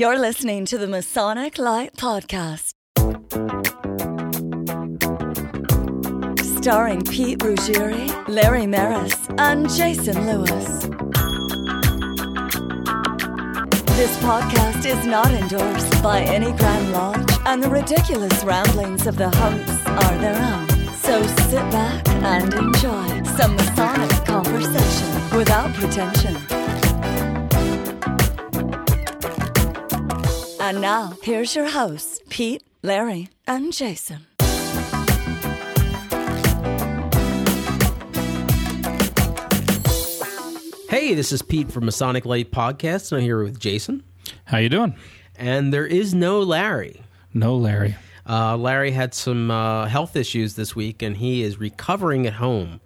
You're listening to the Masonic Light Podcast. Starring Pete Ruggieri, Larry Maris, and Jason Lewis. This podcast is not endorsed by any Grand Lodge, and the ridiculous ramblings of the hosts are their own. So sit back and enjoy some Masonic conversation without pretension. And now, here's your hosts, Pete, Larry, and Jason. Hey, this is Pete from Masonic Light Podcast, and I'm here with Jason. How you doing? And there is no Larry. No, Larry. Uh, Larry had some uh, health issues this week, and he is recovering at home.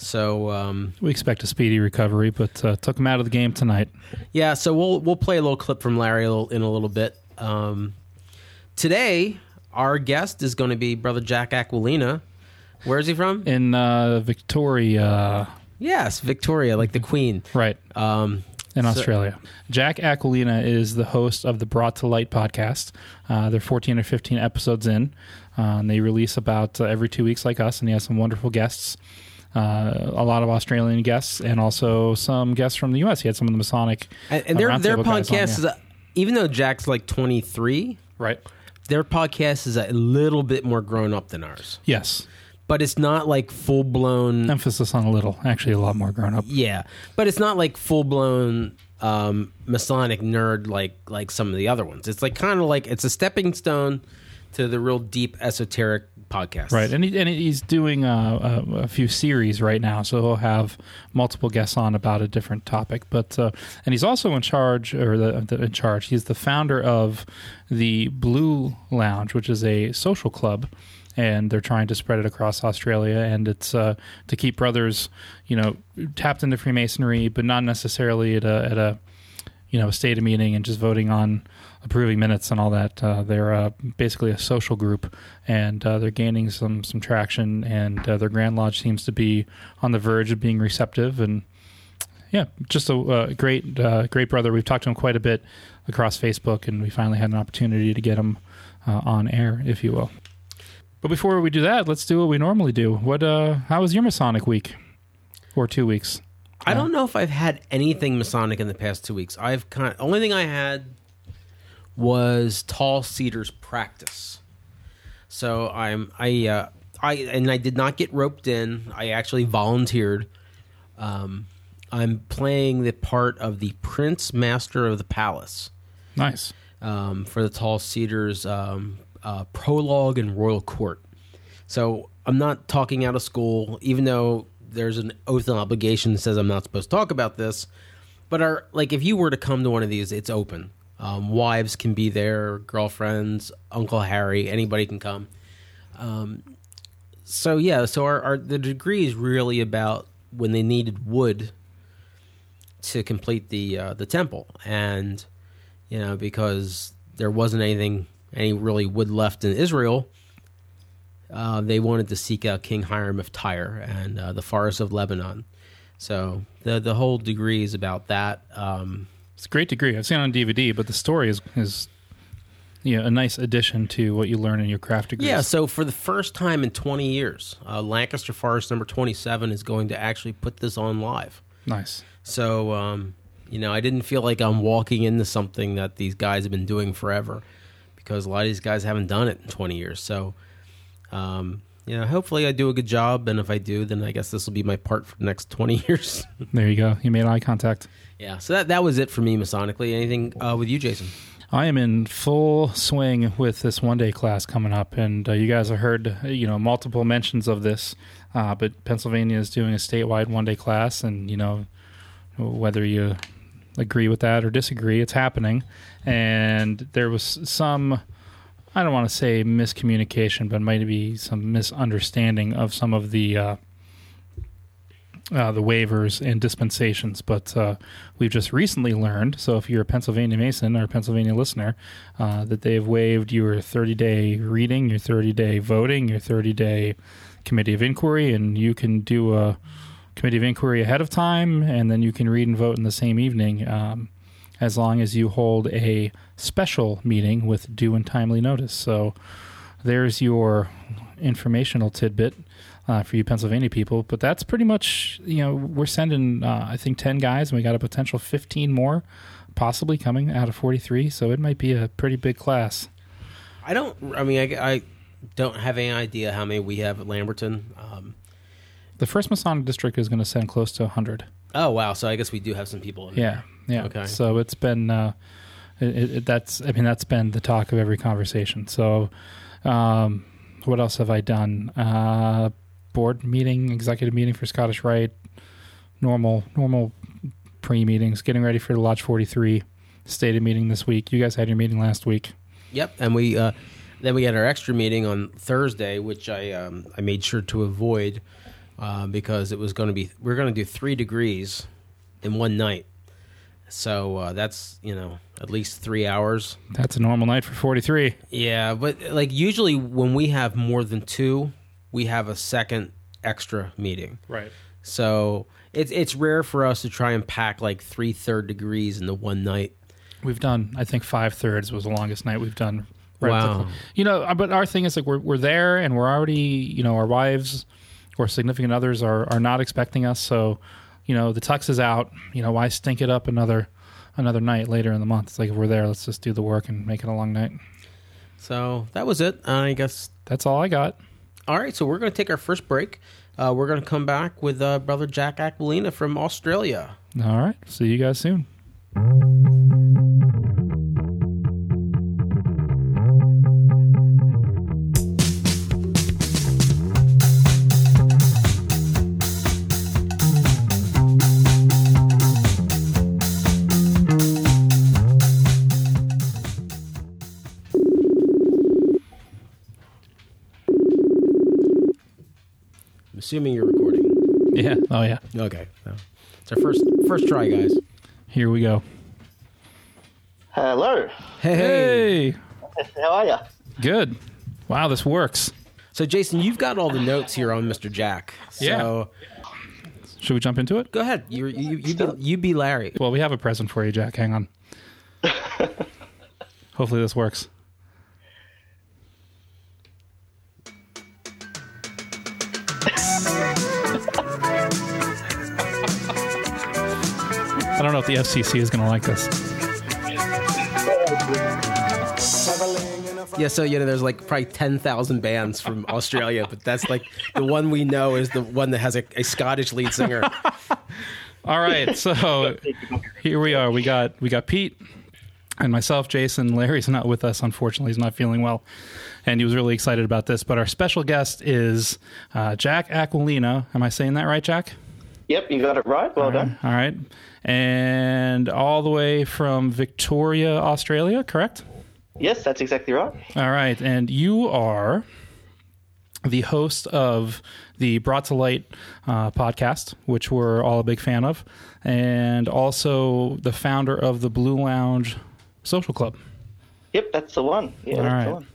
So um, We expect a speedy recovery, but uh, took him out of the game tonight. yeah, so we'll we'll play a little clip from Larry a little, in a little bit. Um, today, our guest is going to be Brother Jack Aquilina. Where is he from? In uh, Victoria, Yes, Victoria, like the Queen. right, Um, in So- Australia. Jack Aquilina is the host of the Brought to Light podcast. Uh, they're 14 or 15 episodes in. Uh, and they release about uh, every two weeks, like us, and he has some wonderful guests. Uh, a lot of Australian guests and also some guests from the U.S. He had some of the Masonic and, and their their guys on, podcast yeah. is, even though Jack's like 23, right. their podcast is a little bit more grown up than ours. Yes, But it's not like full blown. emphasis on a little. Actually, a lot more grown up. Yeah, but it's not like full blown um, Masonic nerd like like some of the other ones. It's like kind of like it's a stepping stone to the real deep esoteric podcast. Right, and he, and he's doing uh, a, a few series right now, so he'll have multiple guests on about a different topic. But uh, and he's also in charge, or the, the in charge. He's the founder of the Blue Lounge, which is a social club, and they're trying to spread it across Australia. And it's uh, to keep brothers, you know, tapped into Freemasonry, but not necessarily at a at a you know, a state meeting and just voting on approving minutes and all that. Uh, they're uh, basically a social group, and uh, they're gaining some some traction. And uh, their Grand Lodge seems to be on the verge of being receptive. And yeah, just a uh, great uh, great brother. We've talked to him quite a bit across Facebook, and we finally had an opportunity to get him uh, on air, if you will. But before we do that, let's do what we normally do. What? Uh, how was your Masonic week or two weeks? I don't know if I've had anything Masonic in the past two weeks. I've kind of, only thing I had was Tall Cedars practice. So I'm I uh, I and I did not get roped in. I actually volunteered. Um, I'm playing the part of the Prince Master of the Palace Nice. um, for the Tall Cedars um, uh, prologue and royal court. So I'm not talking out of school, even though there's an oath and obligation that says I'm not supposed to talk about this. But our like, if you were to come to one of these, it's open. Um, wives can be there, girlfriends, Uncle Harry, anybody can come. Um, so yeah, so our, our the degree is really about when they needed wood to complete the uh, the temple, and you know because there wasn't anything any really wood left in Israel. Uh, they wanted to seek out King Hiram of Tyre and uh, the forests of Lebanon. So the the whole degree is about that. Um, It's a great degree. I've seen it on DVD, but the story is is you know, a nice addition to what you learn in your craft degree. yeah. So for the first time in 20 years, uh, Lancaster Forest Number 27 is going to actually put this on live. Nice. So, um, you know, I didn't feel like I'm walking into something that these guys have been doing forever because a lot of these guys haven't done it in 20 years. So, um, you know, hopefully I do a good job. And if I do, then I guess this will be my part for the next 20 years. There you go. You made eye contact. Yeah. So that, that was it for me, Masonically. Anything uh, with you, Jason? I am in full swing with this one day class coming up, and uh, you guys have heard uh, you know multiple mentions of this. Uh, but Pennsylvania is doing a statewide one day class, and you know whether you agree with that or disagree, it's happening. And there was some, I don't want to say miscommunication, but might be some misunderstanding of some of the. Uh, the waivers and dispensations, but uh, we've just recently learned. So, if you're a Pennsylvania Mason or a Pennsylvania listener, uh, that they've waived your 30 day reading, your 30 day voting, your 30 day committee of inquiry, and you can do a committee of inquiry ahead of time, and then you can read and vote in the same evening. Um, as long as you hold a special meeting with due and timely notice. So there's your informational tidbit uh, for you Pennsylvania people. But that's pretty much, you know, we're sending, uh, I think, 10 guys, and we got a potential 15 more possibly coming out of 43. So it might be a pretty big class. I don't. I mean, I, I don't have any idea how many we have at Lamberton. Um, The first Masonic district is going to send close to 100. oh wow! So I guess we do have some people. In Yeah, yeah. Okay. So it's been uh, it, it, that's I mean that's been the talk of every conversation. So um, what else have I done? Uh, board meeting, executive meeting for Scottish Rite, normal normal pre meetings, getting ready for the Lodge Forty Three stated meeting this week. You guys had your meeting last week. Yep, and we uh, then we had our extra meeting on Thursday, which I um, I made sure to avoid uh, because it was going to be we are going to do three degrees in one night, so uh, that's you know at least three hours. That's a normal night for Forty Three. Yeah, but like usually when we have more than two, we have a second extra meeting. Right. So it's it's rare for us to try and pack like three third degrees into one night. We've done, I think, five thirds was the longest night we've done. Right the Wow. you know, uh, but our thing is like we're we're there and we're already, you know, our wives or significant others are are not expecting us. So, you know, the tux is out. You know, why stink it up another another night later in the month? It's like if we're there, let's just do the work and make it a long night. So that was it. I guess That's all I got. All right, so we're going to take our first break. Uh, we're going to come back with uh, brother Jack Aquilina from Australia. All right. See you guys soon. Assuming you're recording. Yeah. Oh yeah. Okay, so it's our first first try, guys. Here we go. Hello. Hey. How are you? Good. Wow, this works. So, Jason, you've got all the notes here on Mr. Jack. So, Should we jump into it? go ahead. You you you be, you be Larry. Well, we have a present for you, Jack. Hang on. Hopefully this works. I don't know if the FCC is going to like this. Yeah, so you know, there's like probably ten thousand bands from Australia, but that's like the one we know is the one that has a, a Scottish lead singer. All right, so here we are. We got we got Pete and myself, Jason. Larry's not with us, unfortunately. He's not feeling well, and he was really excited about this. But our special guest is uh, Jack Aquilina. Am I saying that right, Jack? Yep, you got it right. Well done. All right, and all the way from Victoria, Australia, correct? Yes, that's exactly right. All right, and you are the host of the Brought to Light uh, podcast, which we're all a big fan of, and also the founder of the Blue Lounge Social Club. Yep, that's the one. Yeah, All that's right. the one.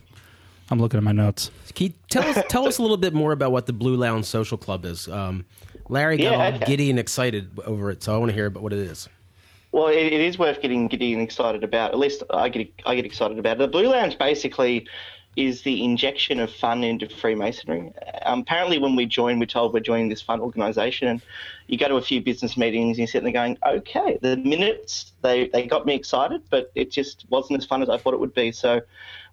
I'm looking at my notes. Can you tell us tell us a little bit more about what the Blue Lounge Social Club is? Um, Larry got Yeah, all okay. giddy and excited over it, so I want to hear about what it is. Well, it, it is worth getting giddy and excited about. At least I get I get excited about it. The Blue Lounge basically is the injection of fun into Freemasonry. Um, apparently, when we join, we're told we're joining this fun organisation, and you go to a few business meetings and you're sitting there going, "Okay." The minutes they they got me excited, but it just wasn't as fun as I thought it would be. So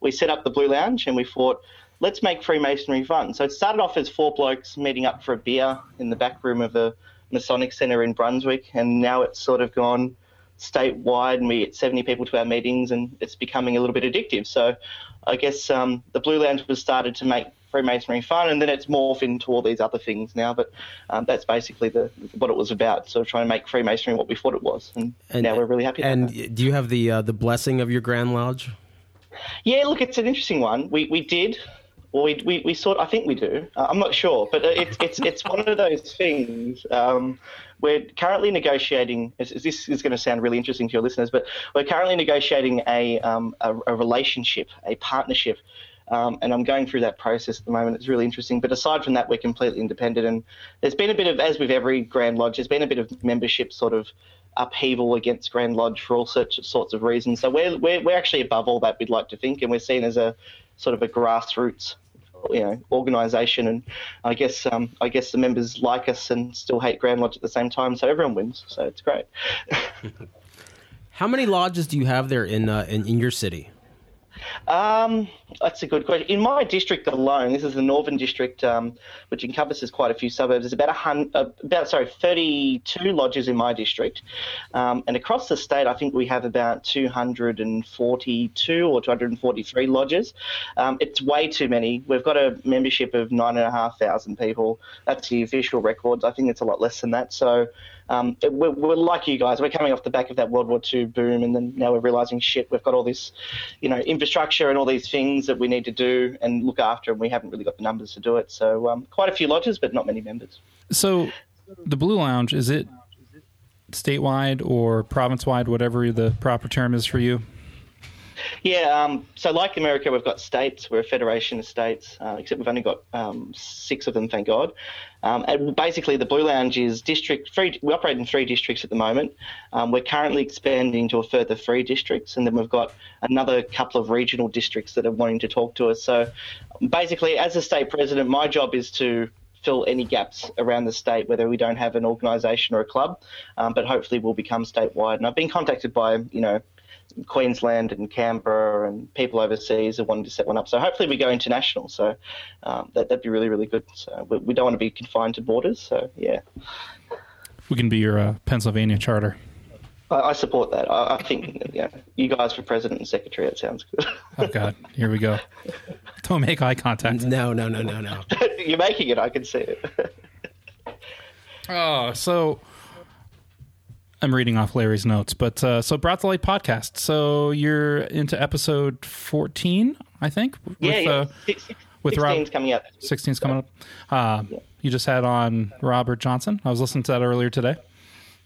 we set up the Blue Lounge and we thought. Let's make Freemasonry fun. So it started off as four blokes meeting up for a beer in the back room of a Masonic Centre in Brunswick, and now it's sort of gone statewide, and we get 70 people to our meetings, and it's becoming a little bit addictive. So I guess um, the Blue Lounge was started to make Freemasonry fun, and then it's morphed into all these other things now. But um, that's basically the what it was about. So trying to make Freemasonry what we thought it was, and, now we're really happy. And that. do you have the uh, the blessing of your Grand Lodge? Yeah, look, it's an interesting one. We we did. Well, we, we, we sort I think we do. Uh, I'm not sure, but it's it's it's one of those things. Um, we're currently negotiating. This is going to sound really interesting to your listeners, but we're currently negotiating a um, a, a relationship, a partnership, um, and I'm going through that process at the moment. It's really interesting. But aside from that, we're completely independent, and there's been a bit of, as with every Grand Lodge, there's been a bit of membership sort of upheaval against Grand Lodge for all sorts sorts of reasons. So we're, we're we're actually above all that. We'd like to think, and we're seen as a sort of a grassroots you know organization and I guess um, I guess the members like us and still hate Grand Lodge at the same time so everyone wins so it's great How many lodges do you have there in uh, in, in your city? Um, that's a good question. In my district alone, this is the Northern District, um, which encompasses quite a few suburbs. There's about a hundred, uh, about sorry, 32 lodges in my district, um, and across the state, I think we have about 242 or 243 lodges. Um, it's way too many. We've got a membership of nine and a half thousand people. That's the official records. I think it's a lot less than that. So um, we're, we're, like you guys. We're coming off the back of that World War II boom, and then now we're realizing shit. We've got all this, you know, infrastructure and all these things that we need to do and look after, and we haven't really got the numbers to do it. So um, quite a few lodges, but not many members. So the Blue Lounge is it statewide or province wide, whatever the proper term is for you? Yeah, um, so like America, we've got states. We're a federation of states, uh, except we've only got um, six of them, thank God. Um, and basically, the Blue Lounge is district. Three, we operate in three districts at the moment. Um, we're currently expanding to a further three districts, and then we've got another couple of regional districts that are wanting to talk to us. So, basically, as a state president, my job is to fill any gaps around the state, whether we don't have an organisation or a club, um, but hopefully we'll become statewide. And I've been contacted by, you know, Queensland and Canberra and people overseas are wanting to set one up. So hopefully we go international. So um, that, would be really, really good. So we, we, don't want to be confined to borders. So yeah. We can be your uh, Pennsylvania charter. I, I support that. I, I, think yeah, you guys for president and secretary, that sounds good. oh, God. Here we go. Don't make eye contact. No, no, no, no, no. You're making it. I can see it. oh, so I'm reading off Larry's notes, but uh, so Brought to Light podcast. So you're into episode 14, I think. With, yeah, yeah. Uh, Six, with 16's Rob, coming up. 16's coming up. Uh, yeah. You just had on Robert Johnson. I was listening to that earlier today.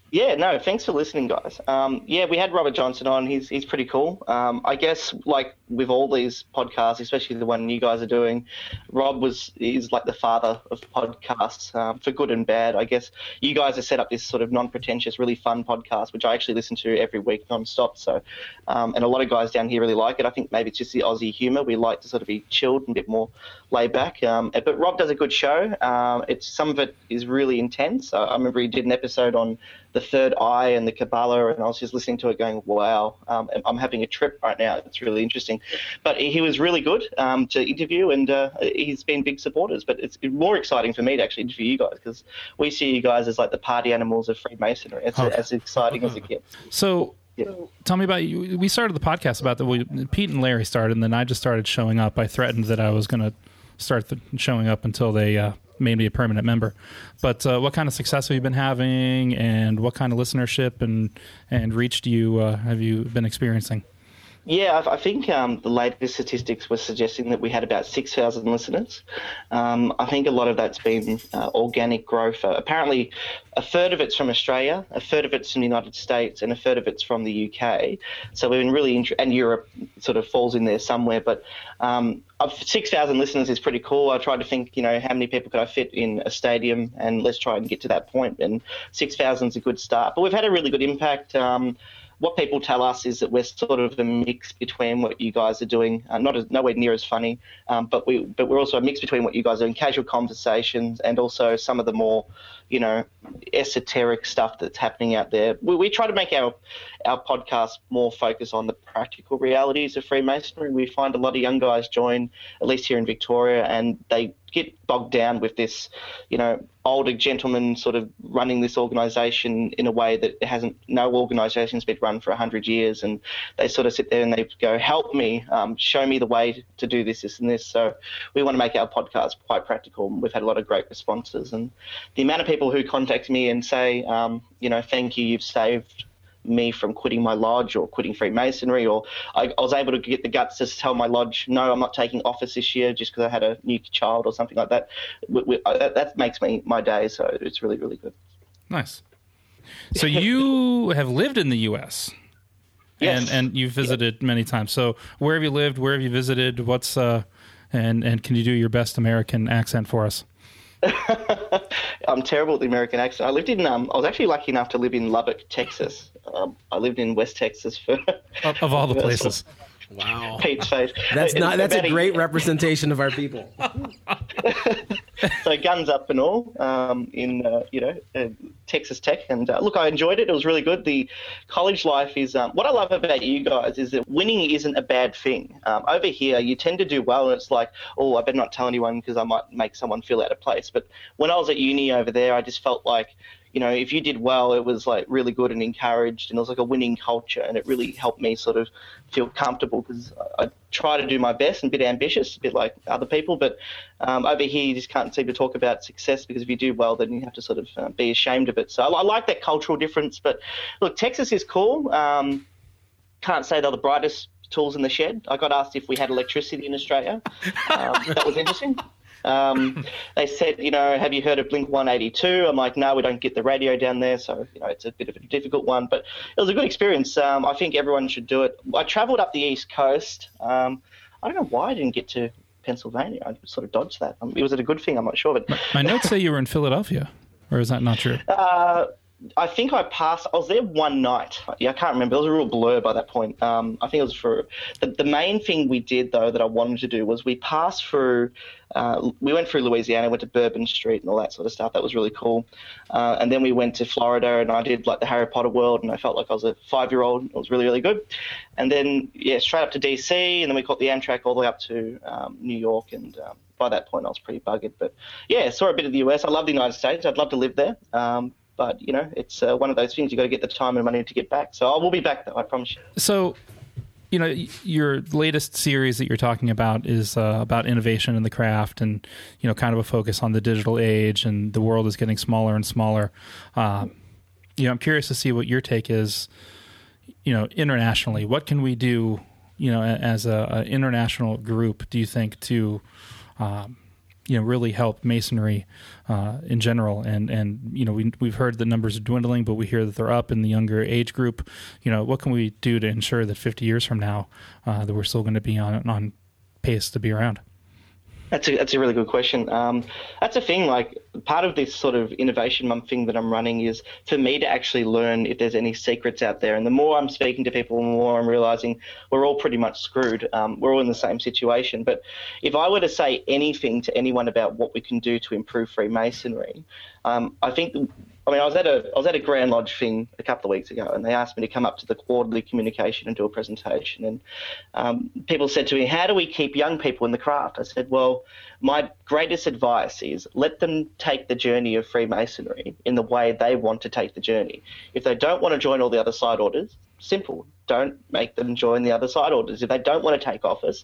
Yeah, no, thanks for listening, guys. Um, yeah, we had Robert Johnson on. He's he's pretty cool. Um, I guess like with all these podcasts, especially the one you guys are doing, Rob was is like the father of podcasts um, for good and bad. I guess you guys have set up this sort of non-pretentious, really fun podcast, which I actually listen to every week non-stop. So, um, and a lot of guys down here really like it. I think maybe it's just the Aussie humour. We like to sort of be chilled and a bit more laid back. Um, but Rob does a good show. Um, it's some of it is really intense. I, I remember he did an episode on the third eye and the Kabbalah, and I was just listening to it, going, "Wow, um, I'm having a trip right now. It's really interesting." But he was really good um, to interview, and uh, he's been big supporters. But it's more exciting for me to actually interview you guys because we see you guys as like the party animals of Freemasonry. It's okay. as exciting as it gets. So. Yeah. Tell me about you. We started the podcast about that. We, Pete and Larry started, and then I just started showing up. I threatened that I was going to start the, showing up until they uh, made me a permanent member. But uh, what kind of success have you been having, and what kind of listenership and and reach do you uh, have you been experiencing? Yeah, I think um, the latest statistics were suggesting that we had about 6,000 listeners. Um, I think a lot of that's been uh, organic growth. Uh, apparently, a third of it's from Australia, a third of it's from the United States, and a third of it's from the UK. So we've been really, int- and Europe sort of falls in there somewhere. But um, 6,000 listeners is pretty cool. I tried to think, you know, how many people could I fit in a stadium, and let's try and get to that point. And 6,000 is a good start. But we've had a really good impact. Um, what people tell us is that we're sort of a mix between what you guys are doing, uh, not as nowhere near as funny, um, but we but we're also a mix between what you guys are doing, casual conversations, and also some of the more, you know, esoteric stuff that's happening out there. We, we try to make our our podcast more focused on the practical realities of Freemasonry. We find a lot of young guys join, at least here in Victoria, and they get bogged down with this, you know, older gentleman sort of running this organisation in a way that hasn't no organisation's been run for hundred years, and they sort of sit there and they go, "Help me, um, show me the way to do this, this, and this." So we want to make our podcast quite practical. We've had a lot of great responses, and the amount of people who contact me and say, um, "You know, thank you, you've saved." me from quitting my lodge or quitting Freemasonry, or I, I, was able to get the guts to tell my lodge, no, I'm not taking office this year just because I had a new child or something like that. We, we, that. That makes me my day, so it's really, really good. Nice. So you have lived in the U.S. Yes. and and you've visited many times. So where have you lived? Where have you visited? What's uh, and and can you do your best American accent for us? I'm terrible at the American accent. I lived in. Um, I was actually lucky enough to live in Lubbock, Texas. Um, I lived in West Texas for. of, of all the places. Wow. Pete's face. That's It's not. That's about a great representation of our people. so guns up and all um, in uh, you know uh, Texas Tech, and uh, look, I enjoyed it. It was really good. The college life is um, what I love about you guys is that winning isn't a bad thing. Um, over here, you tend to do well, and it's like, oh, I better not tell anyone because I might make someone feel out of place. But when I was at uni over there, I just felt like you know, if you did well, it was like really good and encouraged, and it was like a winning culture, and it really helped me sort of feel comfortable because I, try to do my best and a bit ambitious, a bit like other people. But um, over here, you just can't seem to talk about success because if you do well, then you have to sort of uh, be ashamed of it. So I, I, like that cultural difference. But look, Texas is cool. Um, can't say they're the brightest tools in the shed. I got asked if we had electricity in Australia. Um, that was interesting. Um, they said, you know, have you heard of Blink 182? I'm like, no, we don't get the radio down there, so you know, it's a bit of a difficult one. But it was a good experience. Um, I think everyone should do it. I travelled up the east coast. Um, I don't know why I didn't get to Pennsylvania. I sort of dodged that. Um, was it a good thing? I'm not sure. But my notes say you were in Philadelphia, or is that not true? Uh, I think I passed. I was there one night. Yeah, I can't remember. It was a real blur by that point. Um, I think it was for the, the main thing we did though that I wanted to do was we passed through. Uh, we went through Louisiana, went to Bourbon Street and all that sort of stuff. That was really cool. Uh, and then we went to Florida and I did like the Harry Potter world and I felt like I was a five year old. It was really really good. And then yeah, straight up to DC and then we caught the Amtrak all the way up to um, New York and. Um, by that point, I was pretty buggered, but yeah, saw a bit of the US. I love the United States. I'd love to live there. But you know, it's uh, one of those things you've got to get the time and money to get back. So I will be back, though. I promise you. So, you know, your latest series that you're talking about is uh, about innovation in the craft, and you know, kind of a focus on the digital age, and the world is getting smaller and smaller. Uh, you know, I'm curious to see what your take is. You know, internationally, what can we do? You know, as a, international group, do you think to um, you know really help masonry uh, in general. And and you know we we've heard the numbers are dwindling, but we hear that they're up in the younger age group. You know what can we do to ensure that 50 years from now uh, that we're still going to be on on pace to be around? That's a, that's a really good question. Um, that's a thing. Like part of this sort of innovation month thing that I'm running is for me to actually learn if there's any secrets out there. And the more I'm speaking to people, the more I'm realizing we're all pretty much screwed. Um, we're all in the same situation. But if I were to say anything to anyone about what we can do to improve Freemasonry, um, I think I mean, I was at a I was at a Grand Lodge thing a couple of weeks ago, and they asked me to come up to the quarterly communication and do a presentation. And um, people said to me, "How do we keep young people in the craft?" I said, "Well, my greatest advice is let them take the journey of Freemasonry in the way they want to take the journey. If they don't want to join all the other side orders, simple, don't make them join the other side orders. If they don't want to take office,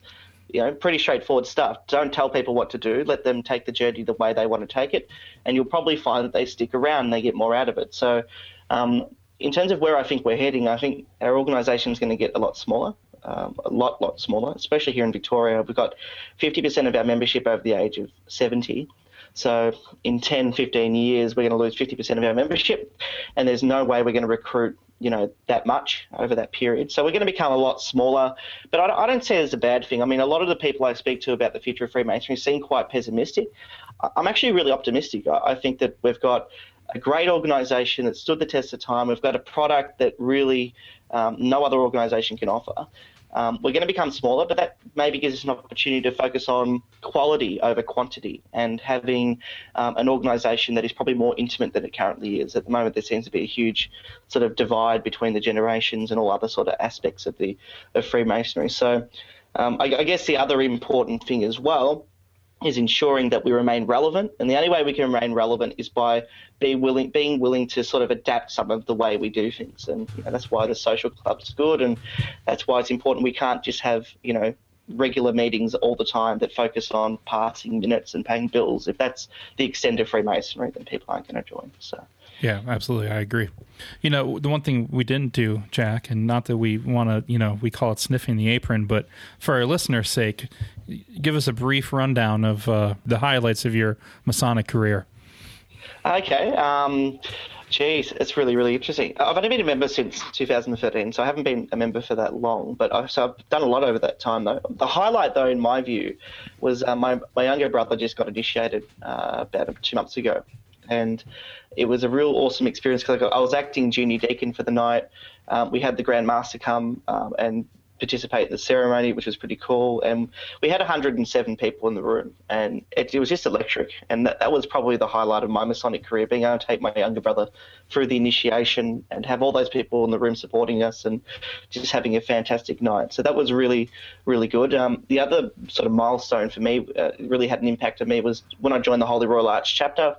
you know, pretty straightforward stuff. Don't tell people what to do. Let them take the journey the way they want to take it, and you'll probably find that they stick around and they get more out of it. So, um, in terms of where I think we're heading, I think our organisation is going to get a lot smaller. Um, a lot, lot smaller, especially here in Victoria. We've got 50% of our membership over the age of 70. So in 10, 15 years, we're going to lose 50% of our membership, and there's no way we're going to recruit you know that much over that period. So we're going to become a lot smaller. But I, I don't see it as a bad thing. I mean, a lot of the people I speak to about the future of Freemasonry seem quite pessimistic. I'm actually really optimistic. I, I think that we've got a great organisation that stood the test of time. We've got a product that really um, no other organisation can offer. Um, we're going to become smaller, but that maybe gives us an opportunity to focus on quality over quantity and having um, an organisation that is probably more intimate than it currently is. At the moment, there seems to be a huge sort of divide between the generations and all other sort of aspects of the of Freemasonry. So, um, I, I guess the other important thing as well is ensuring that we remain relevant. And the only way we can remain relevant is by being willing, being willing to sort of adapt some of the way we do things. And you know, that's why the social club's good, and that's why it's important. We can't just have you know regular meetings all the time that focus on passing minutes and paying bills. If that's the extent of Freemasonry, then people aren't going to join. So. Yeah, absolutely. I agree. You know, the one thing we didn't do, Jack, and not that we want to, you know, we call it sniffing the apron, but for our listeners' sake, give us a brief rundown of uh, the highlights of your Masonic career. Okay. Um, geez, it's really, really interesting. I've only been a member since 2013, so I haven't been a member for that long. But I've, so I've done a lot over that time, though. The highlight, though, in my view, was uh, my my younger brother just got initiated uh, about two months ago, and it was a real awesome experience because I was acting junior deacon for the night. Um, we had the Grand Master come um, and participate in the ceremony, which was pretty cool. And we had 107 people in the room, and it, it was just electric. And that, that, was probably the highlight of my Masonic career, being able to take my younger brother through the initiation and have all those people in the room supporting us and just having a fantastic night. So that was really, really good. Um, the other sort of milestone for me, uh, really had an impact on me, was when I joined the Holy Royal Arch chapter.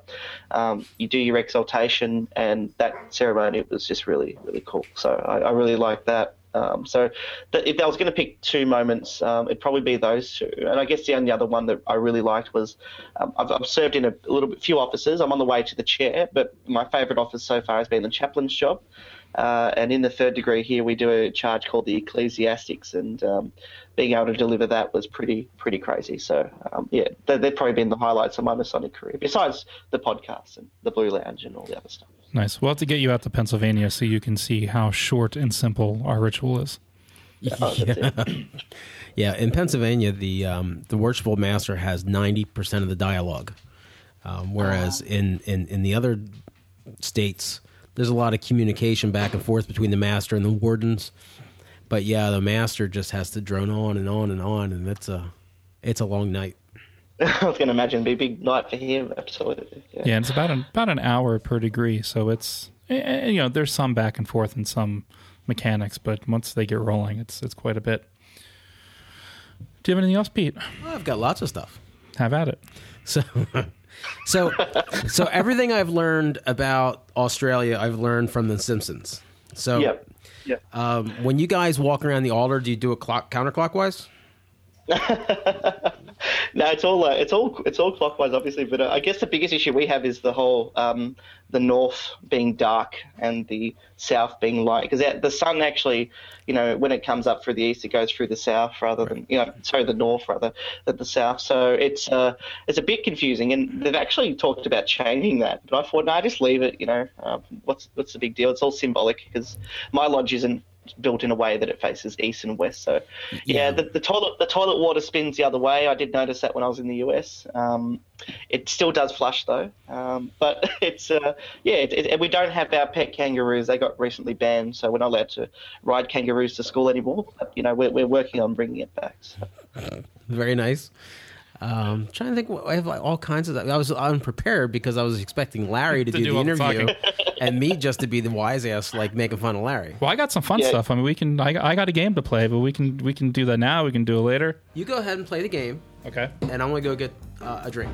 Um, you do your exaltation, and that ceremony was just really, really cool. So I, I really liked that. Um, so if I was going to pick two moments, um, it'd probably be those two. And I guess the only other one that I really liked was um, I've, I've, served in a, little bit few offices. I'm on the way to the chair, but my favourite office so far has been the chaplain's job. Uh, and in the third degree here, we do a charge called the Ecclesiastes, and um, being able to deliver that was pretty pretty crazy. So um, yeah, they, have probably been the highlights of my Masonic career, besides the podcast and the Blue Lounge and all the other stuff. Nice. We'll have to get you out to Pennsylvania so you can see how short and simple our ritual is. Oh, yeah. yeah, in Pennsylvania, the um, the worshipful master has ninety percent of the dialogue, um, whereas uh-huh. in, in in the other states, there's a lot of communication back and forth between the master and the wardens. But yeah, the master just has to drone on and on and on, and it's a it's a long night. I was going to imagine it'd be a big night for him. Absolutely. Yeah, yeah it's about an, about an hour per degree, so it's eh, eh, you know there's some back and forth and some mechanics, but once they get rolling, it's it's quite a bit. Do you have anything else, Pete? Well, I've got lots of stuff. Have at it. So, so, so everything I've learned about Australia, I've learned from The Simpsons. So, yep. Yep. Um, when you guys walk around the altar, do you do it clock counterclockwise? no, it's all uh, it's all it's all clockwise, obviously. But uh, I guess the biggest issue we have is the whole um, the north being dark and the south being light, because the sun actually, you know, when it comes up through the east, it goes through the south rather than you know, sorry, the north rather than the south. So it's uh, it's a bit confusing, and they've actually talked about changing that. But I thought, no, I just leave it. You know, uh, what's what's the big deal? It's all symbolic because my lodge isn't built in a way that it faces east and west. So, yeah, yeah the, the, toilet the toilet water spins the other way. I did notice that when I was in the US. Um, it still does flush though, um, but it's uh, yeah. It, it, we don't have our pet kangaroos. They got recently banned, so we're not allowed to ride kangaroos to school anymore. But, you know, we're, we're working on bringing it back. So. Very nice. Um, trying to think, I have like all kinds of that. I was unprepared because I was expecting Larry to, to do, do, the interview and me just to be the wise ass, like making fun of Larry. Well, I got some fun yeah. stuff. I mean, we can. I, I got a game to play, but we can we can do that now. We can do it later. You go ahead and play the game. Okay. And I'm gonna go get uh, a drink.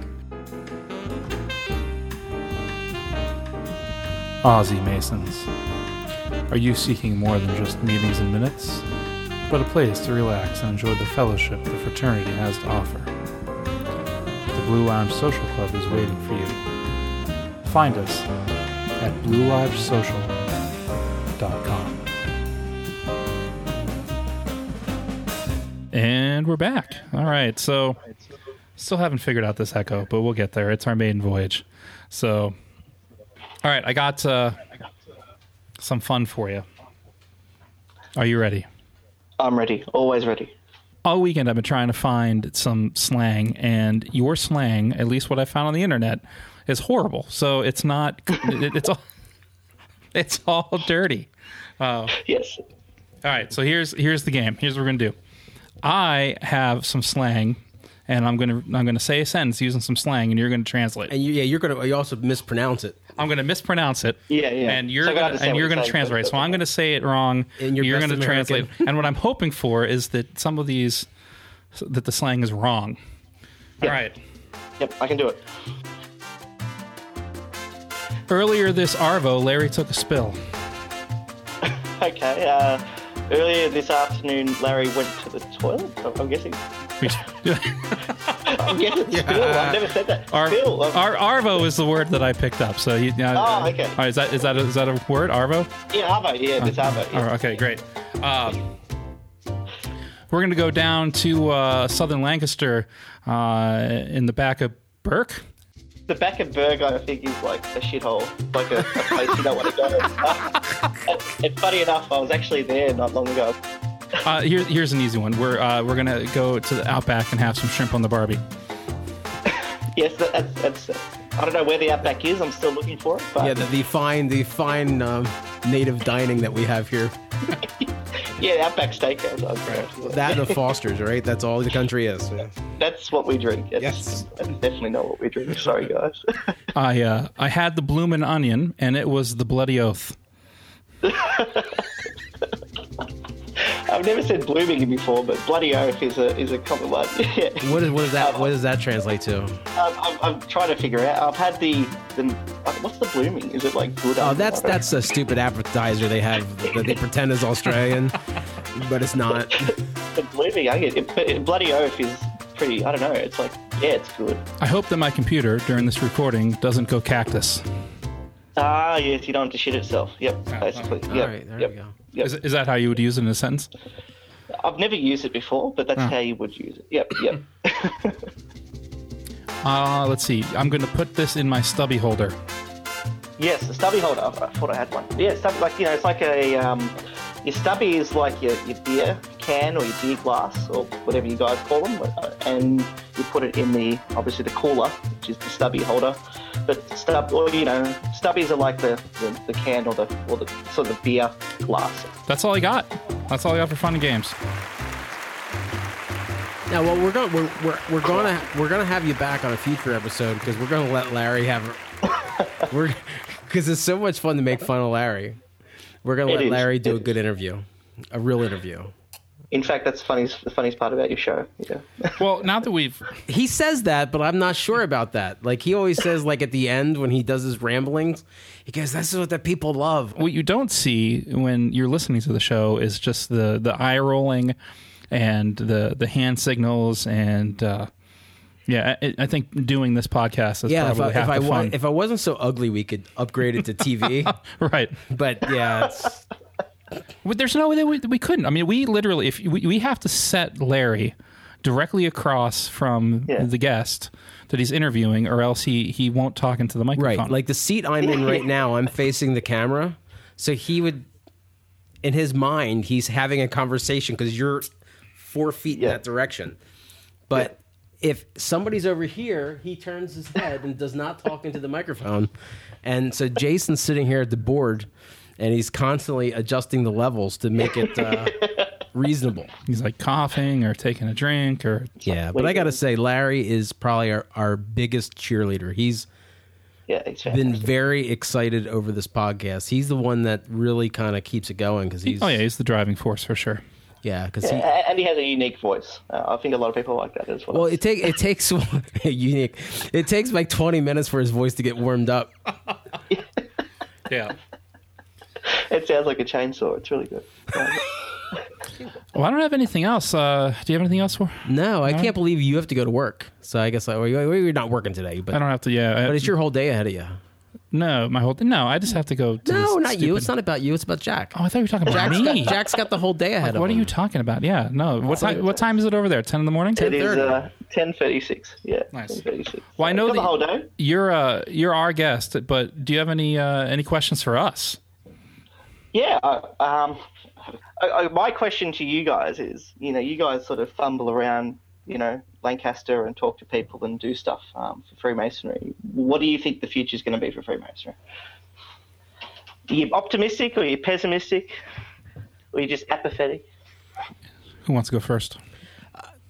Aussie Masons. Are you seeking more than just meetings and minutes, but a place to relax and enjoy the fellowship the fraternity has to offer? Blue Lounge Social Club is waiting for you. Find us at bluelodgesocial.com. And we're back. All right, so still haven't figured out this echo, but we'll get there. It's our maiden voyage. So, all right, I got uh, some fun for you. Are you ready? I'm ready. Always ready all weekend I've been trying to find some slang, and your slang, at least what I found on the internet, is horrible. So it's not. it, it's all. It's all dirty. Uh, yes. All right. So here's here's the game. Here's what we're gonna do. I have some slang and I'm gonna I'm gonna say a sentence using some slang, and you're gonna translate. And you, yeah, you're gonna you also mispronounce it. I'm gonna mispronounce it. Yeah, yeah. And you're so gonna, and you're gonna translate. So I'm gonna say it wrong. And you're, you're gonna American. translate. and what I'm hoping for is that some of these that the slang is wrong. Yep. All right. Yep, I can do it. Earlier this Arvo, Larry took a spill. okay. Uh, earlier this afternoon, Larry went to the toilet. I'm guessing. I'm guessing yeah. spill. I've never said that. Ar- spill. Ar- arvo is the word that I picked up. So you. Uh, oh, okay. All right, is that is that a, is that a word? Arvo. Yeah, arvo. Yeah, it's uh, arvo. Yeah. Okay, great. Um, we're going to go down to uh, southern Lancaster uh, in the back of Bourke. The back of Bourke, I think, is like a shithole, like a, a place you don't want to go. and, and funny enough, I was actually there not long ago. Uh, here, here's an easy one. We're uh, we're gonna go to the Outback and have some shrimp on the Barbie. Yes, that, that's, that's. I don't know where the outback is. I'm still looking for it. But Yeah, the, the fine, the fine um, native dining that we have here. yeah, the outback steakhouse. I was That and the Fosters, right? That's all the country is. That's what we drink. Yes. Yes. That's definitely not what we drink. Sorry, guys. I uh, I had the bloomin' onion, and it was the bloody oath. I've never said blooming before, but bloody oath is a is a common one. yeah. What, is, what does that? What does that translate to? Um, I'm, I'm trying to figure out. I've had the, the what's the blooming? Is it like good? Oh, that's I that's a stupid appetizer they have that they pretend is Australian, but it's not. the blooming. I get it, it, bloody oath is pretty. I don't know. It's like yeah, it's good. I hope that my computer during this recording doesn't go cactus. Ah, yes, you don't have to shit itself. Yep, basically. All yep, right, there yep, we go. Yep. Is, is that how you would use it in a sentence? I've never used it before, but that's Oh. how you would use it. Yep, yep. Uh, let's see. I'm going to put this in my stubby holder. yes, the stubby holder. I thought I had one. Yeah, stubby, like you know, it's like a um, your stubby is like your, your beer can or your beer glass or whatever you guys call them, uh, and you put it in the obviously the cooler, which is the stubby holder. But stub, or you know, stubbies are like the, the, the can or the or the sort of the beer glass. That's all I got. That's all I got for fun and games. Now, well, we're going we're, we're we're gonna we're gonna have you back on a future episode because we're gonna let Larry have we're because it's so much fun to make fun of Larry. We're gonna It let is. Larry do It a good interview, a real interview. In fact, that's the funniest, the funniest part about your show. Yeah. Well, now that we've He says that, but I'm not sure about that. Like he always says, like at the end when he does his ramblings, he goes, "This is what the people love." what you don't see when you're listening to the show is just the the eye rolling and the the hand signals and uh, yeah, I, I think doing this podcast is Yeah, if probably I, half if I the wa- fun. if I wasn't so ugly, we could upgrade it to TV. right. but yeah, it's, But there's no way that we, we couldn't. I mean, we literally, if we, we have to set Larry directly across from Yeah. the guest that he's interviewing, or else he he won't talk into the microphone. right. Like the seat I'm in right now, I'm facing the camera, so he would, in his mind, he's having a conversation because you're four feet in that direction. But if somebody's over here, he turns his head and does not talk into the microphone, and so Jason's sitting here at the board, and he's constantly adjusting the levels to make it uh, reasonable. he's like coughing or taking a drink or Yeah, but I got to say, Larry is probably our, our biggest cheerleader. He's Yeah, it's been very excited over this podcast. He's the one that really kind of keeps it going because he's oh yeah, he's the driving force for sure. yeah because he and he has a unique voice. Uh, I think a lot of people like that as well. well it take it takes unique it takes like twenty minutes for his voice to get warmed up. Yeah. it sounds like a chainsaw. It's really good. Well, I don't have anything else. Uh, do you have anything else for? No, I can't believe you have to go to work. So I guess like, well, you- you're not working today, but I don't have to. Yeah. I- but it's your whole day ahead of you. no, my whole day no. I just have to go. To No, this not you. It's not about you. It's about Jack. Oh, I thought you were talking about Jack's me. got, Jack's got the whole day ahead of him. what are you talking about? Yeah, no. What time? What time is it over there? Ten in the morning. it is 10:30. uh, ten thirty six. Yeah, Nice. ten thirty six. Well, I know got the that- whole day. You're uh you're our guest, but do you have any uh, any questions for us? Yeah. uh, Um, I, I, my question to you guys is, you know, you guys sort of fumble around, you know, Lancaster and talk to people and do stuff um, for Freemasonry. What do you think the future is going to be for Freemasonry? Are you optimistic or are you pessimistic? Or are you just apathetic? Who wants to go first?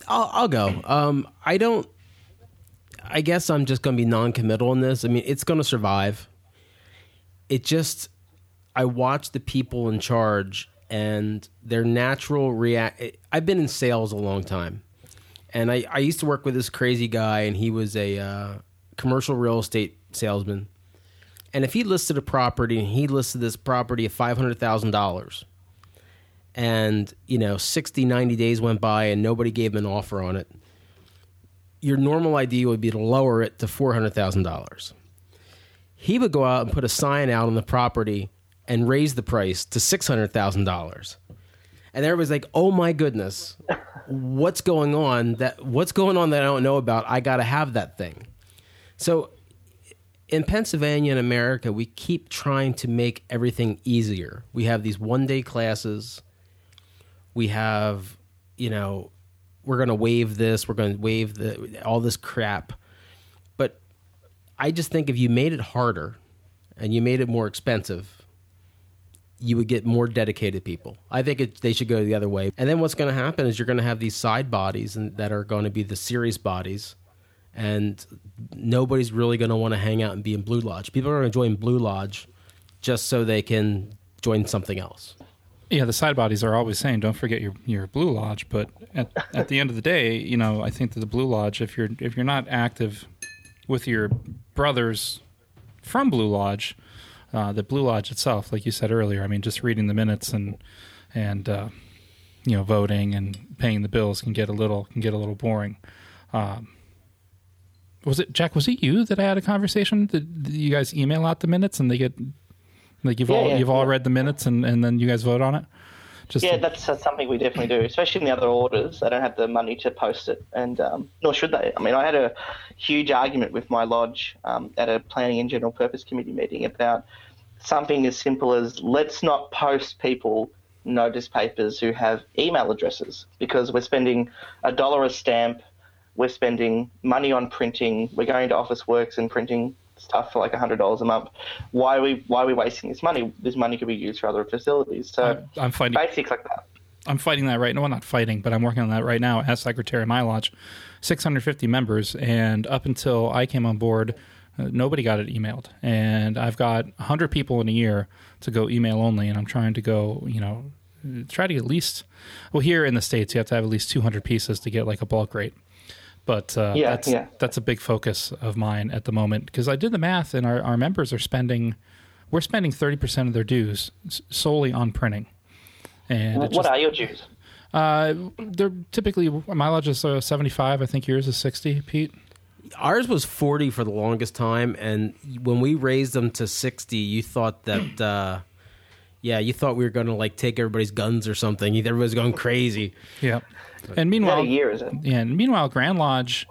I'll, I'll go. Um, I don't. I guess I'm just going to be non-committal in this. I mean, it's going to survive. It just, I watch the people in charge and their natural react. I've been in sales a long time, and I, I used to work with this crazy guy, and he was a uh, commercial real estate salesman. And if he listed a property, and he listed this property at five hundred thousand dollars, and you know 60 90 days went by and nobody gave him an offer on it your normal idea would be to lower it to $400000 he would go out and put a sign out on the property and raise the price to $600000 and everybody's like oh my goodness what's going on that what's going on that i don't know about i gotta have that thing so in Pennsylvania and America, we keep trying to make everything easier. We have these one day classes. We have, you know, we're going to waive this, we're going to waive the all this crap. But I just think if you made it harder and you made it more expensive, you would get more dedicated people. I think it, they should go the other way. And then what's going to happen is you're going to have these side bodies and, that are going to be the serious bodies and nobody's really going to want to hang out and be in Blue Lodge. People are going to join Blue Lodge just so they can join something else. Yeah, the side bodies are always saying, "Don't forget your your Blue Lodge." But at at the end of the day, you know, I think that the Blue Lodge, if you're if you're not active with your brothers from Blue Lodge, uh, the Blue Lodge itself, like you said earlier, I mean, just reading the minutes and and uh, you know voting and paying the bills can get a little can get a little boring. Um, was it Jack? Was it you that I had a conversation? Did, did you guys email out the minutes and they get like you've Yeah, all yeah, you've all read the minutes and, and then you guys vote on it? Just Yeah, that's, that's something we definitely do, especially in the other orders. They don't have the money to post it, and um, nor should they. I mean, I had a huge argument with my lodge um, at a planning and general purpose committee meeting about something as simple as let's not post people notice papers who have email addresses because we're spending a dollar a stamp, we're spending money on printing, we're going to Officeworks and printing stuff for like hundred dollars a month. Why are we why are we wasting this money? This money could be used for other facilities. So I'm- I'm fighting- basics like that. I'm fighting that right now. Well, not fighting, but I'm working on that right now as secretary of my lodge. 650 members, and up until I came on board, uh, nobody got it emailed. And I've got 100 people in a year to go email only, and I'm trying to go, you know, try to at least. Well, here in the states, you have to have at least 200 pieces to get like a bulk rate. But uh, Yeah, that's yeah. that's a big focus of mine at the moment because I did the math, and our, our members are spending, we're spending 30% of their dues solely on printing. And what just- are your dues? uh, they're typically my lodge is uh, seventy five. I think yours is sixty, Pete. Ours was 40 for the longest time, and when we raised them to 60, you thought that, uh, yeah, you thought we were going to like take everybody's guns or something. Everybody's going crazy. Yeah. And meanwhile, a year, is it? yeah, and meanwhile, Grand Lodge,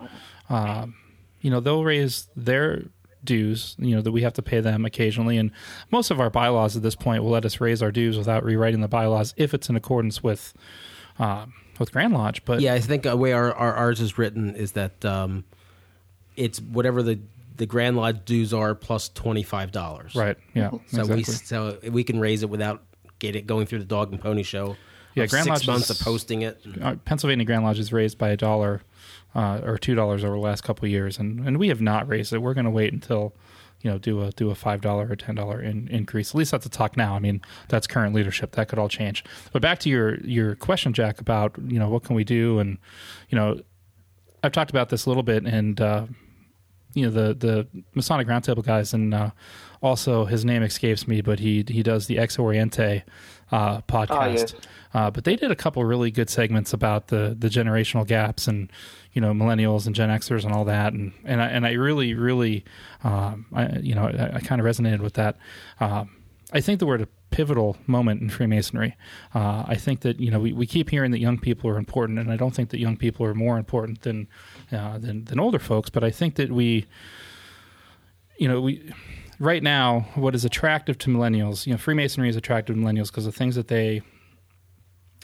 um, you know, they'll raise their dues. You know that we have to pay them occasionally, and most of our bylaws at this point will let us raise our dues without rewriting the bylaws if it's in accordance with um, with Grand Lodge. But Yeah, I think the way our, our ours is written is that um, it's whatever the the Grand Lodge dues are plus twenty five dollars. right, yeah, So exactly. we so we can raise it without get it going through the dog and pony show. Yeah, Grand six Lodge months is- of posting it. uh, Pennsylvania Grand Lodge is raised by a dollar uh, or two dollars over the last couple of years, and, and we have not raised it. We're going to wait until you know do a do a five dollar or ten dollar in, increase. At least that's the talk now. I mean, that's current leadership. That could all change. But back to your your question, Jack, about you know what can we do, and you know, I've talked about this a little bit, and uh, you know the the Masonic Roundtable guys, and uh, also his name escapes me, but he he does the Ex Oriente uh, podcast. yes. Uh, but they did a couple really good segments about the the generational gaps and you know millennials and Gen Xers and all that, and and I, and I really really um, I, you know I, I kind of resonated with that. Um, I think that we're at a pivotal moment in Freemasonry. Uh, I think that you know we, we keep hearing that young people are important, and I don't think that young people are more important than uh, than than older folks. But I think that we, you know, we right now what is attractive to millennials, you know, Freemasonry is attractive to millennials because the things that they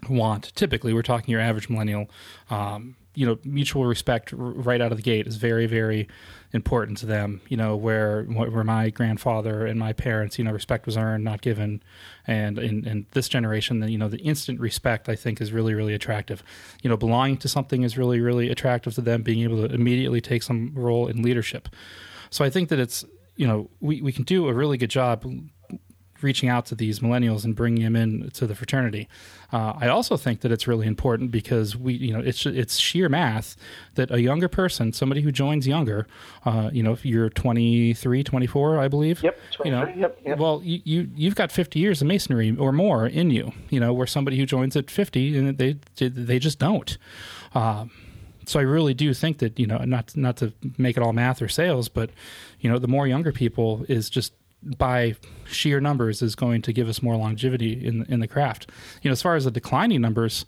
want. Typically, we're talking your average millennial. Um, you know, mutual respect right out of the gate is very, very important to them. You know, where where my grandfather and my parents, you know, respect was earned, not given, and in, in this generation, the, you know, the instant respect I think is really, really attractive. You know, belonging to something is really, really attractive to them. Being able to immediately take some role in leadership. So I think that it's you know we, we can do a really good job reaching out to these millennials and bringing them in to the fraternity. Uh, I also think that it's really important because we, you know, it's it's sheer math that a younger person, somebody who joins younger, uh, you know, if you're 23, 24, I believe. Yep, You know, 23, yep, yep. well, you, you you've got 50 years of masonry or more in you. You know, where somebody who joins at 50 and they they just don't. Um, so I really do think that you know not not to make it all math or sales, but you know the more younger people is just by sheer numbers is going to give us more longevity in in the craft. You know, as far as the declining numbers,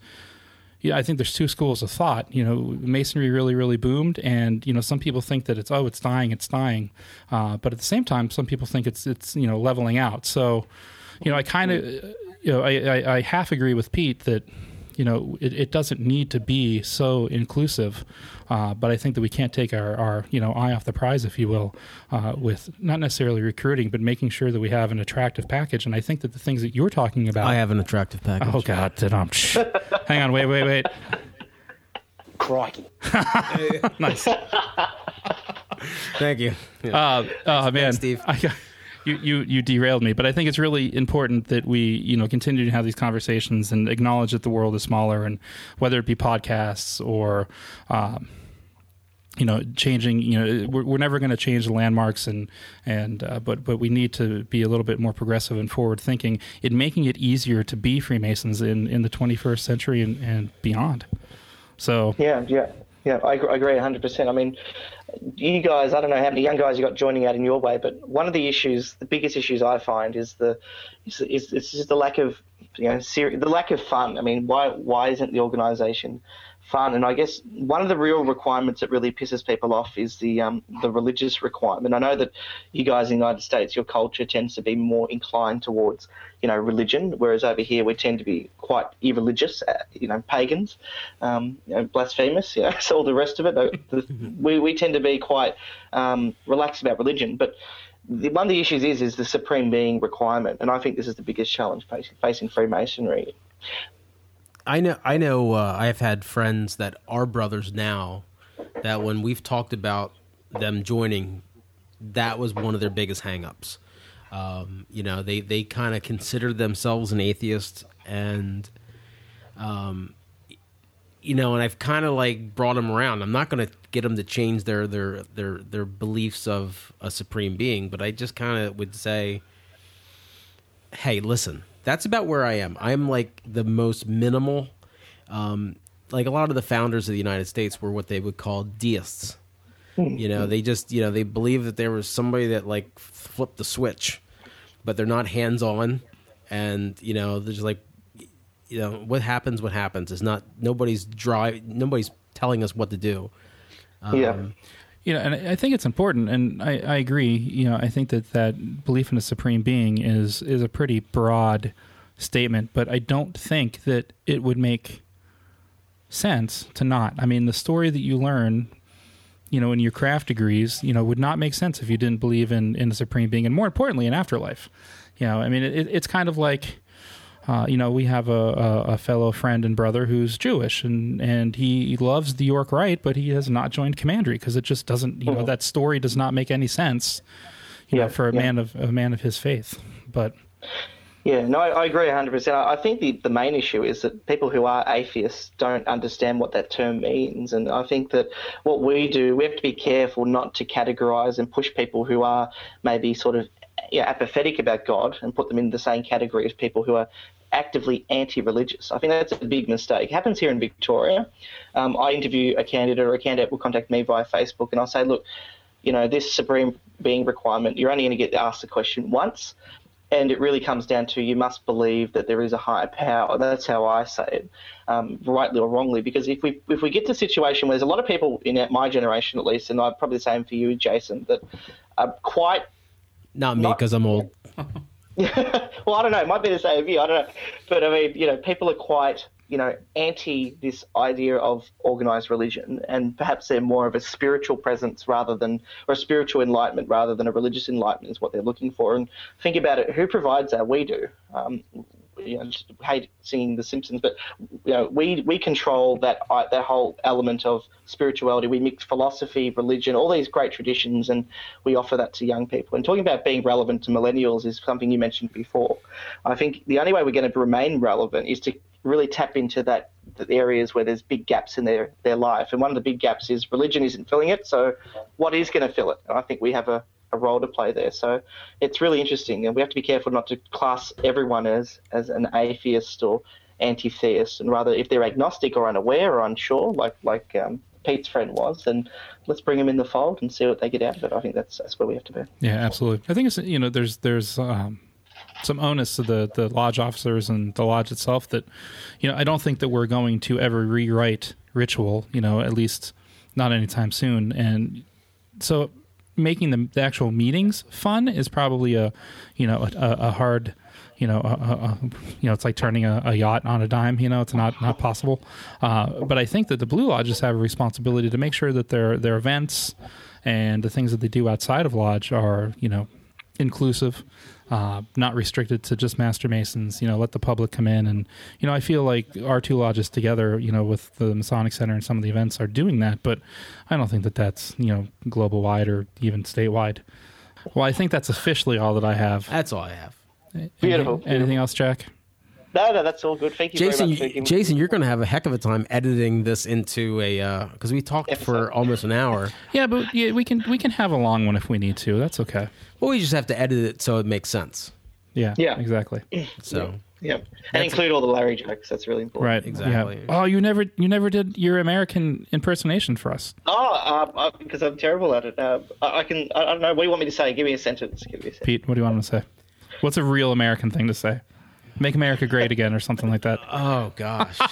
yeah, I think there's two schools of thought. You know, masonry really, really boomed, and you know, some people think that it's oh, it's dying, it's dying, uh, but at the same time, some people think it's it's you know leveling out. So, you know, I kind of, you know, I, I, I half agree with Pete that you know, it, it doesn't need to be so inclusive. Uh, but I think that we can't take our, our, you know, eye off the prize, if you will, uh, with not necessarily recruiting, but making sure that we have an attractive package. And I think that the things that you're talking about. I have an attractive package. Oh, God. Um, hang on. Wait, wait, wait. Crikey. nice. Thank you. Yeah. Uh, oh, man. Steve. I, you, you you derailed me, but I think it's really important that we you know continue to have these conversations and acknowledge that the world is smaller, and whether it be podcasts or. Um, you know, changing. You know, we're, we're never going to change the landmarks, and and uh, but but we need to be a little bit more progressive and forward thinking in making it easier to be Freemasons in, in the 21st century and, and beyond. So yeah, yeah, yeah, I, agree 100. percent I mean, you guys, I don't know how many young guys you got joining out in your way, but one of the issues, the biggest issues I find is the is, is, is the lack of you know seri- the lack of fun. I mean, why why isn't the organisation fun. And I guess one of the real requirements that really pisses people off is the um, the religious requirement. I know that you guys in the United States, your culture tends to be more inclined towards you know religion, whereas over here we tend to be quite irreligious, uh, you know, pagans, um, you know, blasphemous, you know, so all the rest of it. we we tend to be quite um, relaxed about religion, but the, one of the issues is is the supreme being requirement, and I think this is the biggest challenge facing, facing Freemasonry. I know. I know. Uh, I've had friends that are brothers now. That when we've talked about them joining, that was one of their biggest hangups. Um, you know, they they kind of consider themselves an atheist, and um, you know, and I've kind of like brought them around. I'm not going to get them to change their their their their beliefs of a supreme being, but I just kind of would say, hey, listen that's about where I am. I'm like the most minimal. Um, like a lot of the founders of the United States were what they would call deists. You know, they just you know they believe that there was somebody that like flipped the switch, but they're not hands on, and you know they're just like, you know, what happens, what happens. Is not nobody's drive, nobody's telling us what to do. Um, yeah you know, and I think it's important, and I, I, agree. You know, I think that that belief in a supreme being is is a pretty broad statement, but I don't think that it would make sense to not. I mean, the story that you learn, you know, in your craft degrees, you know, would not make sense if you didn't believe in in a supreme being, and more importantly, in afterlife. You know, I mean, it, it's kind of like uh, you know, we have a, a, a, fellow friend and brother who's Jewish, and, and he loves the York Rite, but he has not joined Commandery because it just doesn't, you know, that story does not make any sense, you yeah, know, for a yeah. man of a man of his faith. But yeah, no, I, I agree 100%. I, I think the, the main issue is that people who are atheists don't understand what that term means. And I think that what we do, we have to be careful not to categorize and push people who are maybe sort of yeah, apathetic about God and put them in the same category as people who are actively anti-religious. I think that's a big mistake. It happens here in Victoria. Um, I interview a candidate or a candidate will contact me via Facebook and I'll say, look, you know, this supreme being requirement, you're only going to get asked the question once. And it really comes down to you must believe that there is a higher power. That's how I say it, um, rightly or wrongly. Because if we if we get to a situation where there's a lot of people in my generation, at least, and I'm probably the same for you, Jason, that are quite not me because I'm old. well, I don't know. It might be the same of you. I don't know. But I mean, you know, people are quite, you know, anti this idea of organized religion, and perhaps they're more of a spiritual presence rather than, or a spiritual enlightenment rather than a religious enlightenment is what they're looking for. And think about it: who provides that? We do. Um, you know, hate singing The Simpsons, but you know, we we control that uh, that whole element of spirituality. We mix philosophy, religion, all these great traditions, and we offer that to young people. And talking about being relevant to millennials is something you mentioned before. I think the only way we're going to remain relevant is to really tap into that the areas where there's big gaps in their, their life. And one of the big gaps is religion isn't filling it. So what is going to fill it? And I think we have a, a role to play there. So it's really interesting, and we have to be careful not to class everyone as as an atheist or anti-theist, and rather if they're agnostic or unaware or unsure, like like um, Pete's friend was, then let's bring them in the fold and see what they get out of it. I think that's that's where we have to be. Yeah, absolutely. I think it's you know there's there's um, some onus to the the lodge officers and the lodge itself that you know I don't think that we're going to ever rewrite ritual. You know, at least not anytime soon. And so making the, the actual meetings fun is probably a you know a, a hard you know, a, a, you know, it's like turning a, a, yacht on a dime. You know, it's not not possible. Uh, but I think that the Blue Lodges have a responsibility to make sure that their their events and the things that they do outside of lodge are you know inclusive, uh, not restricted to just master masons. You know, let the public come in, and you know, I feel like our two lodges together, you know, with the Masonic Center and some of the events are doing that. But I don't think that that's you know global wide or even statewide. Well, I think that's officially all that I have. That's all I have. Beautiful. Anything, anything else, Jack? No, no, that's all good. Thank you, Jason. very You, Jason, you're going to have a heck of a time editing this into a because uh, we talked Episode. for almost an hour. Yeah, but yeah, we can we can have a long one if we need to. That's okay. Well, we just have to edit it so it makes sense. Yeah. Yeah. Exactly. So Yeah, and include all the Larry jokes. That's really important. Right. Exactly. Yeah. Oh, you never you never did your American impersonation for us. Oh, uh, uh, because I'm terrible at it. Uh, I, I can. I, I don't know. What do you want me to say? Give me a sentence. Give me a sentence. Pete, what do you want him to say? What's a real American thing to say? Make America great again, or something like that. Oh gosh.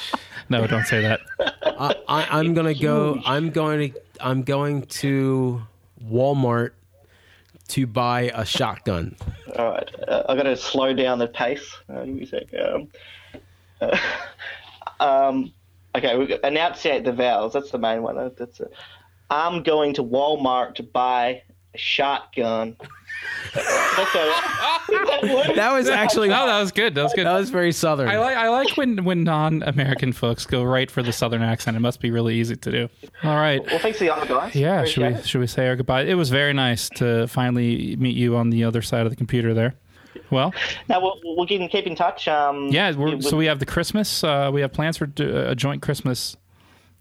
No, don't say that. I, I, I'm gonna go. I'm going to. I'm going to Walmart to buy a shotgun. All right, uh, I got to slow down the pace. Uh, give me a sec. Um, uh, um, okay, we enunciate the vowels. That's the main one. That's. A, I'm going to Walmart to buy a shotgun. That's a, That was actually. No, that was good. That was good. That was very southern. I like I like when when non-American folks go right for the southern accent. It must be really easy to do. All right. well, thanks to the other guys. Yeah, should we it. should we say our goodbye? It was very nice to finally meet you on the other side of the computer there. Well, Now we'll, we'll keep, keep in touch. Um, yeah, we're, so we have the Christmas. Uh, we have plans for a joint Christmas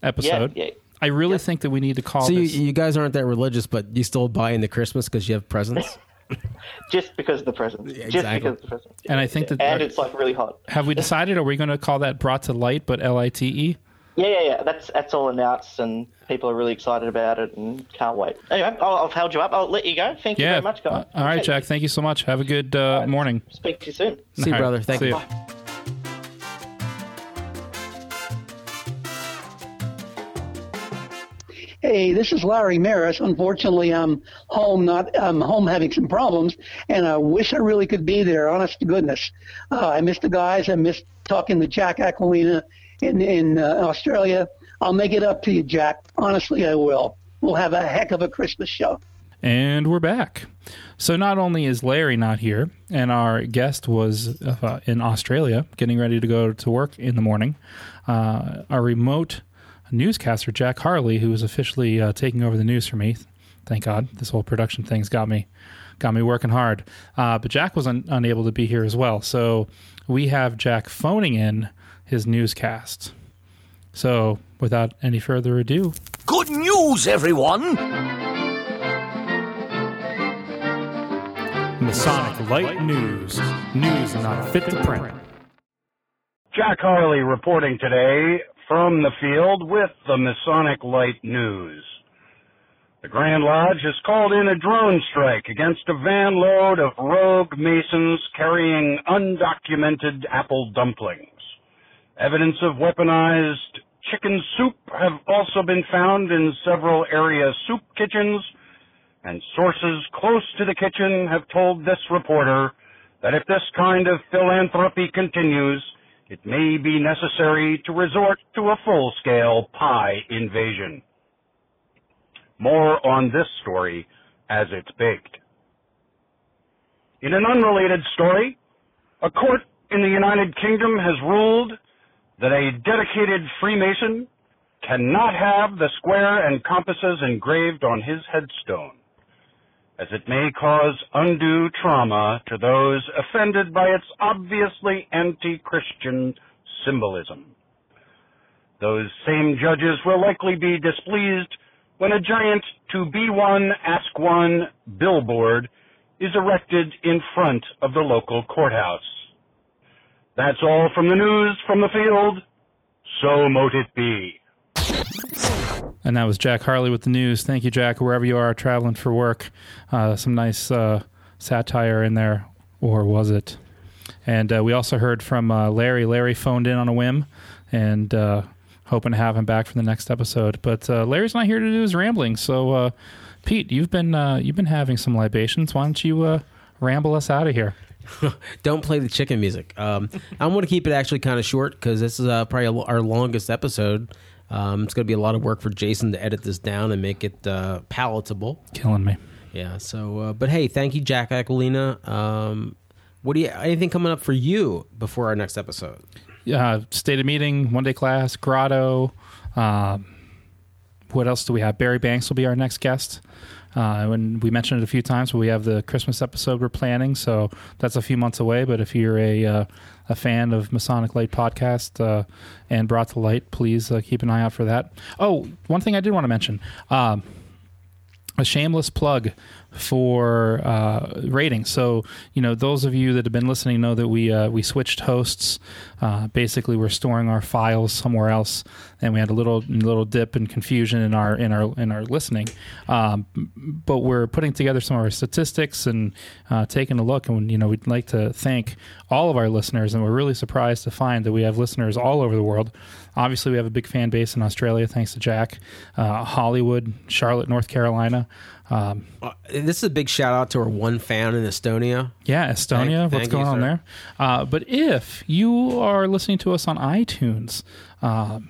episode. yeah. I really think that we need to call so you, this. you guys aren't that religious, but you still buy into Christmas because you have presents. Just because of the presents. Just exactly. because of the presents. and I think that And it's like really hot. have we decided? Are we going to call that brought to light, but L I T E? Yeah, yeah, yeah. That's that's all announced, and people are really excited about it, and can't wait. Anyway, I'll, I've held you up. I'll let you go. Thank you Yeah. very much, guys. Uh, all right, Jack. Thank you so much. Have a good uh, morning. Speak to you soon. See you, brother. Thank see you. Hey, this is Larry Maris. Unfortunately, I'm home, not I'm home having some problems, and I wish I really could be there. Honest to goodness, uh, I miss the guys. I miss talking to Jack Aquilina in in uh, Australia. I'll make it up to you, Jack. Honestly, I will. We'll have a heck of a Christmas show. And we're back. So not only is Larry not here, and our guest was uh, in Australia getting ready to go to work in the morning, uh, our remote newscaster Jack Harley, who is officially uh, taking over the news for me. Thank God, this whole production thing's got me got me working hard. Uh, but Jack was un- unable to be here as well, so we have Jack phoning in his newscast. So without any further ado, Good news, everyone! Masonic Light News. News not fit to print. Jack Harley reporting today from the field with the Masonic Light News. The Grand Lodge has called in a drone strike against a van load of rogue Masons carrying undocumented apple dumplings. Evidence of weaponized chicken soup have also been found in several area soup kitchens, and sources close to the kitchen have told this reporter that if this kind of philanthropy continues, it may be necessary to resort to a full-scale pie invasion. More on this story as it's baked. In an unrelated story, a court in the United Kingdom has ruled that a dedicated Freemason cannot have the square and compasses engraved on his headstone, as it may cause undue trauma to those offended by its obviously anti-Christian symbolism. Those same judges will likely be displeased when a giant to be one, ask one billboard is erected in front of the local courthouse. That's all from the news from the field. So mote it be. And that was Jack Harley with the news. Thank you, Jack, wherever you are traveling for work. Uh, some nice uh, satire in there, or was it? And uh, we also heard from uh, Larry. Larry phoned in on a whim, and uh, hoping to have him back for the next episode. But uh, Larry's not here to do his rambling. So, Pete, you've been you've been having some libations. Why don't you ramble us out of here? Don't play the chicken music. Um, I'm going to keep it actually kind of short because this is uh, probably our longest episode. Um, it's going to be a lot of work for Jason to edit this down and make it uh, palatable. Killing me. Yeah. So, uh, but hey, thank you, Jack Aquilina. Um, what do you? Anything coming up for you before our next episode? uh, state of meeting, one day class, grotto. Um, what else do we have? Barry Banks will be our next guest. Uh, and we mentioned it a few times, but we have the Christmas episode we're planning, so that's a few months away. But if you're a uh, a fan of Masonic Light podcast uh, and Brought to Light, please uh, keep an eye out for that. Oh, one thing I did want to mention. Um, a shameless plug for uh, ratings. So, you know, those of you that have been listening know that we uh, we switched hosts. Uh, basically, we're storing our files somewhere else, and we had a little little dip and confusion in our in our in our listening. Um, but we're putting together some of our statistics and uh, taking a look, and you know, we'd like to thank all of our listeners, and we're really surprised to find that we have listeners all over the world. Obviously, we have a big fan base in Australia, thanks to Jack, uh, Hollywood, Charlotte, North Carolina. Um, Uh, this is a big shout out to our one fan in Estonia. yeah, Estonia. Thank- what's thank going you, on sir. there? Uh, but if you are listening to us on iTunes, um,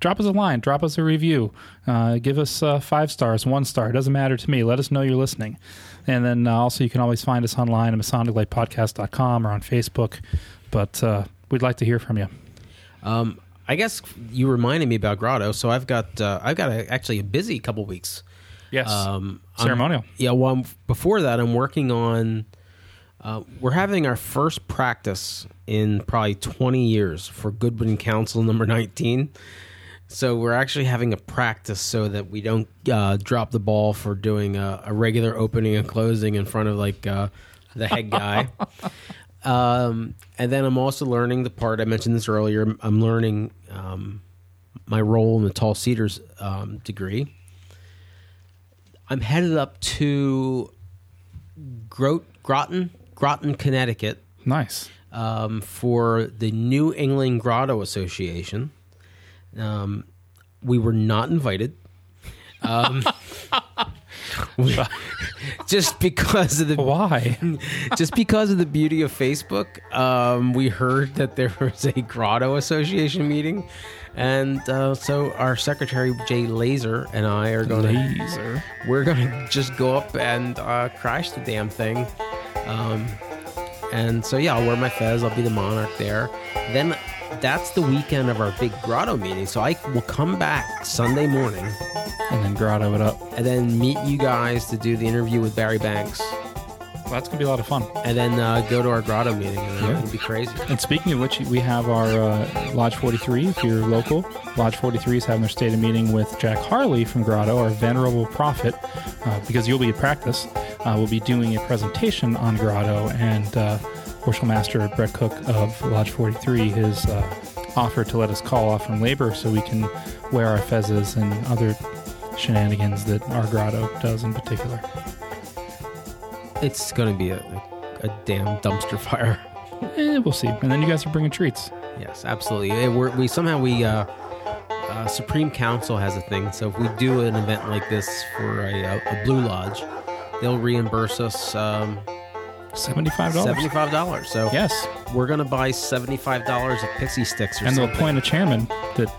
drop us a line, drop us a review, uh, give us uh, five stars, one star. It doesn't matter to me. Let us know you're listening. And then uh, also, you can always find us online at MasonicLightPodcast.com or on Facebook. But uh, we'd like to hear from you. Um, I guess you reminded me about Grotto, so I've got uh, I've got a, actually a busy couple weeks. Yes. Um, I'm- Ceremonial. yeah. Well, I'm- before that, I'm working on. Uh, we're having our first practice in probably 20 years for Goodwin Council number 19. So we're actually having a practice so that we don't uh, drop the ball for doing a, a regular opening and closing in front of like uh, the head guy. um, and then I'm also learning the part I mentioned this earlier. I'm learning um, my role in the Tall Cedars um, degree. I'm headed up to Grot- Groton, Groton, Connecticut, Nice. um, for the New England Grotto Association. Um, we were not invited. Um, we- just because of the Why? just because of the beauty of Facebook, um, we heard that there was a Grotto Association meeting, and uh, so our secretary Jay Laser and I are going to we're going to just go up and uh, crash the damn thing. Um, and so yeah, I'll wear my fez. I'll be the monarch there. Then that's the weekend of our big Grotto meeting. So I will come back Sunday morning And then grotto it up. and then meet you guys to do the interview with Barry Banks, that's going to be a lot of fun. and then uh, go to our Grotto meeting. And Yeah. It'll be crazy. And speaking of which, we have our uh, Lodge 43. If you're local, Lodge 43 is having their stated meeting with Jack Harley from Grotto, our venerable prophet, uh, because you'll be at practice. Uh, we'll be doing a presentation on Grotto, and uh, Worship Master Brett Cook of Lodge 43 has uh, offered to let us call off from labor so we can wear our fezzes and other shenanigans that our Grotto does in particular. It's going to be a, a, damn dumpster fire. Eh, we'll see. And then you guys are bringing treats. Yes, absolutely. Eh, We're, we somehow we uh, uh, Supreme Council has a thing. So if we do an event like this for a, a, a Blue Lodge, they'll reimburse us um, $75. seventy-five dollars. So Yes. we're gonna buy seventy-five dollars of pixie sticks or and they'll something. appoint a chairman that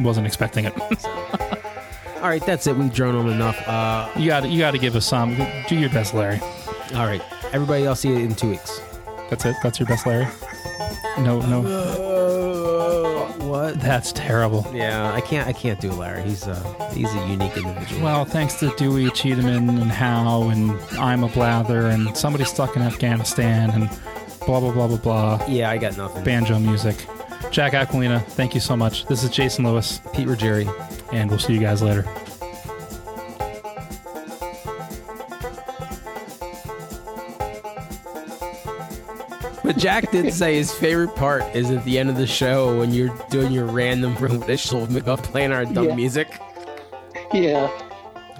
wasn't expecting it. All right, that's it. We've drawn on enough. Uh, you got you got to give us some. Do your best, Larry. All right, everybody. I'll see you in two weeks. That's it. That's your best, Larry. No, no, what? that's terrible. Yeah, I can't. I can't do Larry. He's a he's a unique individual. Well, thanks to Dewey Cheatham and Howe and I'm a Blather and somebody stuck in Afghanistan and blah blah blah blah blah. yeah, I got nothing. Banjo music. Jack Aquilina, thank you so much. This is Jason Lewis, Pete Ruggieri. and we'll see you guys later. But Jack did say his favorite part is at the end of the show when you're doing your random of playing our dumb Yeah. music. Yeah.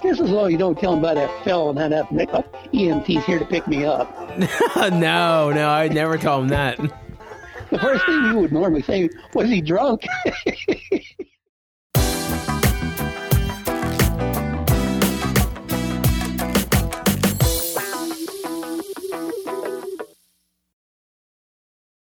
Just as long as you don't tell him about that fell and have that EMT's here to pick me up. no, no, I'd never told him that. The first thing you would normally say was he drunk?